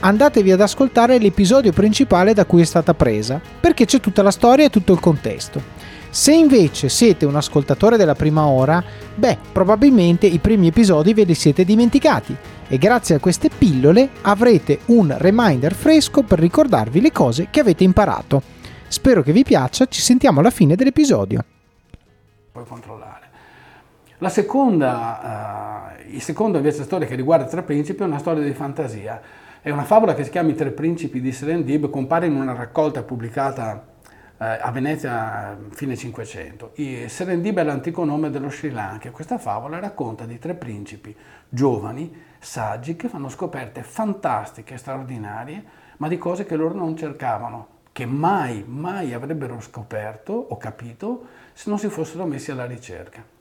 andatevi ad ascoltare l'episodio principale da cui è stata presa, perché c'è tutta la storia e tutto il contesto. Se invece siete un ascoltatore della prima ora, beh, probabilmente i primi episodi ve li siete dimenticati e grazie a queste pillole avrete un reminder fresco per ricordarvi le cose che avete imparato. Spero che vi piaccia, ci sentiamo alla fine dell'episodio. Puoi controllare. La seconda, uh, secondo invece storia che riguarda tre principi è una storia di fantasia è una favola che si chiama I tre principi di Serendib, compare in una raccolta pubblicata eh, a Venezia fine 500. I Serendib è l'antico nome dello Sri Lanka. Questa favola racconta di tre principi giovani, saggi, che fanno scoperte fantastiche, straordinarie, ma di cose che loro non cercavano, che mai, mai avrebbero scoperto o capito se non si fossero messi alla ricerca.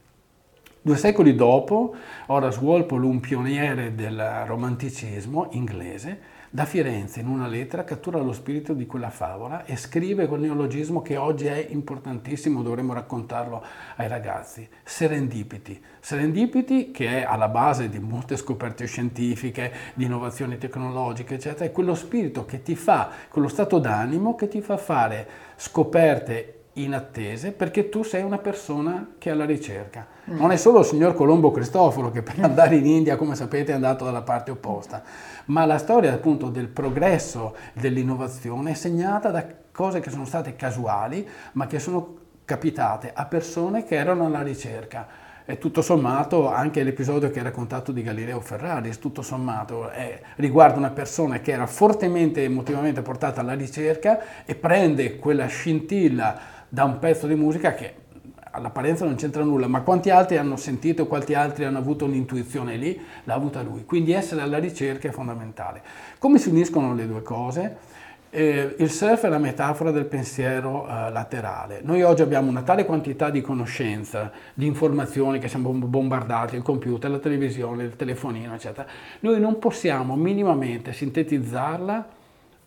Due secoli dopo, Horace Walpole, un pioniere del romanticismo inglese, da Firenze in una lettera cattura lo spirito di quella favola e scrive quel neologismo che oggi è importantissimo, dovremmo raccontarlo ai ragazzi, serendipiti. Serendipiti che è alla base di molte scoperte scientifiche, di innovazioni tecnologiche, eccetera, è quello spirito che ti fa, quello stato d'animo che ti fa fare scoperte inattese perché tu sei una persona che è alla ricerca. Non è solo il signor Colombo Cristoforo che per andare in India, come sapete, è andato dalla parte opposta, ma la storia appunto del progresso, dell'innovazione è segnata da cose che sono state casuali, ma che sono capitate a persone che erano alla ricerca. E tutto sommato anche l'episodio che hai raccontato di Galileo Ferrari, tutto sommato è, riguarda una persona che era fortemente emotivamente portata alla ricerca e prende quella scintilla da un pezzo di musica che all'apparenza non c'entra nulla, ma quanti altri hanno sentito, quanti altri hanno avuto un'intuizione lì, l'ha avuta lui. Quindi essere alla ricerca è fondamentale. Come si uniscono le due cose? Eh, il surf è la metafora del pensiero eh, laterale. Noi oggi abbiamo una tale quantità di conoscenza, di informazioni che siamo bombardati, il computer, la televisione, il telefonino, eccetera. Noi non possiamo minimamente sintetizzarla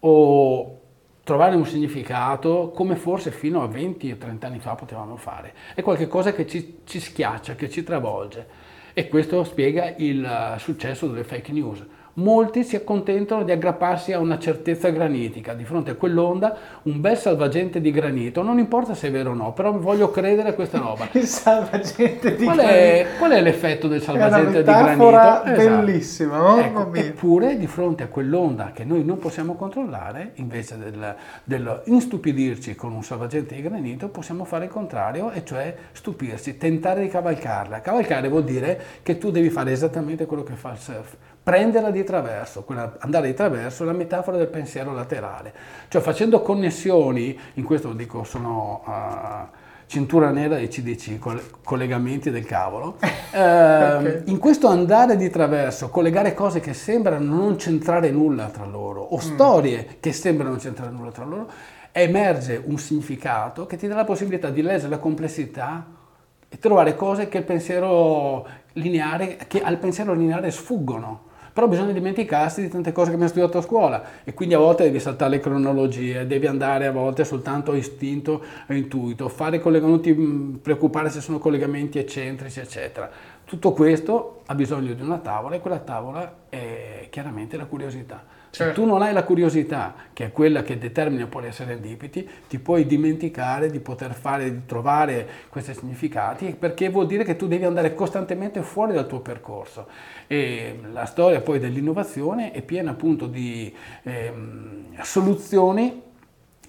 o trovare un significato come forse fino a 20 o 30 anni fa potevamo fare. È qualcosa che ci, ci schiaccia, che ci travolge e questo spiega il eh, successo delle fake news molti si accontentano di aggrapparsi a una certezza granitica. Di fronte a quell'onda, un bel salvagente di granito, non importa se è vero o no, però voglio credere a questa roba. Il salvagente di qual granito. È, qual è l'effetto del salvagente di granito? Esatto. bellissima, no? ecco, Eppure, di fronte a quell'onda che noi non possiamo controllare, invece del, del instupidirci con un salvagente di granito, possiamo fare il contrario, e cioè stupirci, tentare di cavalcarla. Cavalcare vuol dire che tu devi fare esattamente quello che fa il surf prenderla di traverso, quella, andare di traverso è la metafora del pensiero laterale, cioè facendo connessioni, in questo dico sono uh, cintura nera e CDC, collegamenti del cavolo, uh, okay. in questo andare di traverso, collegare cose che sembrano non centrare nulla tra loro, o mm. storie che sembrano non centrare nulla tra loro, emerge un significato che ti dà la possibilità di leggere la complessità e trovare cose che, il pensiero lineare, che al pensiero lineare sfuggono però bisogna dimenticarsi di tante cose che abbiamo studiato a scuola e quindi a volte devi saltare le cronologie, devi andare a volte soltanto a istinto e intuito, fare collegamenti, mm, preoccupare se sono collegamenti eccentrici, eccetera. Tutto questo ha bisogno di una tavola e quella tavola è chiaramente la curiosità. Certo. Se tu non hai la curiosità, che è quella che determina poi le serendipiti, ti puoi dimenticare di poter fare, di trovare questi significati, perché vuol dire che tu devi andare costantemente fuori dal tuo percorso. E la storia poi dell'innovazione è piena appunto di ehm, soluzioni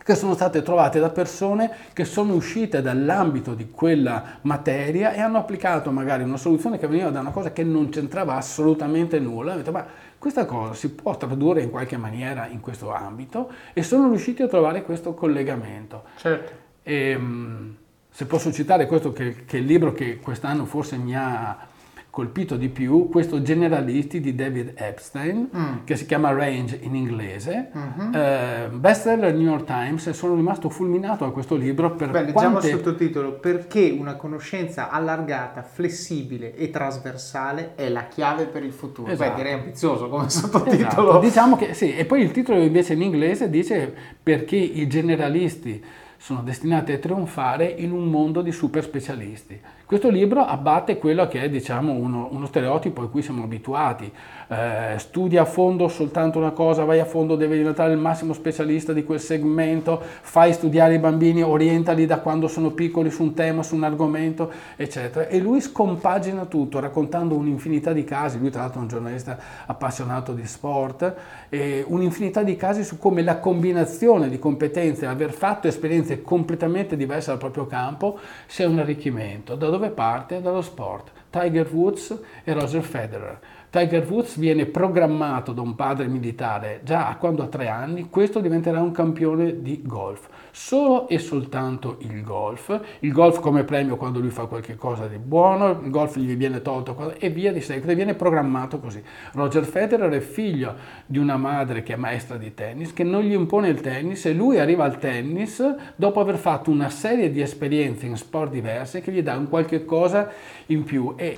che sono state trovate da persone che sono uscite dall'ambito di quella materia e hanno applicato magari una soluzione che veniva da una cosa che non c'entrava assolutamente nulla. Hanno detto, ma questa cosa si può tradurre in qualche maniera in questo ambito e sono riusciti a trovare questo collegamento. Certo. E, ehm, se posso citare questo che, che è il libro che quest'anno forse mi ha colpito di più questo Generalisti di David Epstein, mm. che si chiama Range in inglese, mm-hmm. eh, bestseller New York Times, e sono rimasto fulminato da questo libro per Beh, leggiamo quante... il sottotitolo, perché una conoscenza allargata, flessibile e trasversale è la chiave per il futuro. Esatto. Beh, direi ambizioso come sottotitolo. Esatto. Diciamo che sì, e poi il titolo invece in inglese dice perché i generalisti sono destinati a trionfare in un mondo di super specialisti. Questo libro abbatte quello che è diciamo, uno, uno stereotipo a cui siamo abituati. Eh, studia a fondo soltanto una cosa, vai a fondo, devi diventare il massimo specialista di quel segmento, fai studiare i bambini, orientali da quando sono piccoli su un tema, su un argomento, eccetera. E lui scompagina tutto raccontando un'infinità di casi, lui tra l'altro è un giornalista appassionato di sport, e un'infinità di casi su come la combinazione di competenze, aver fatto esperienze completamente diverse dal proprio campo, sia un arricchimento. Da dove parte? Dallo sport. Tiger Woods e Roger Federer. Tiger Woods viene programmato da un padre militare già quando ha tre anni, questo diventerà un campione di golf. Solo e soltanto il golf, il golf come premio quando lui fa qualcosa di buono, il golf gli viene tolto e via di seguito, viene programmato così. Roger Federer è figlio di una madre che è maestra di tennis, che non gli impone il tennis e lui arriva al tennis dopo aver fatto una serie di esperienze in sport diverse che gli dà un qualche cosa in più. E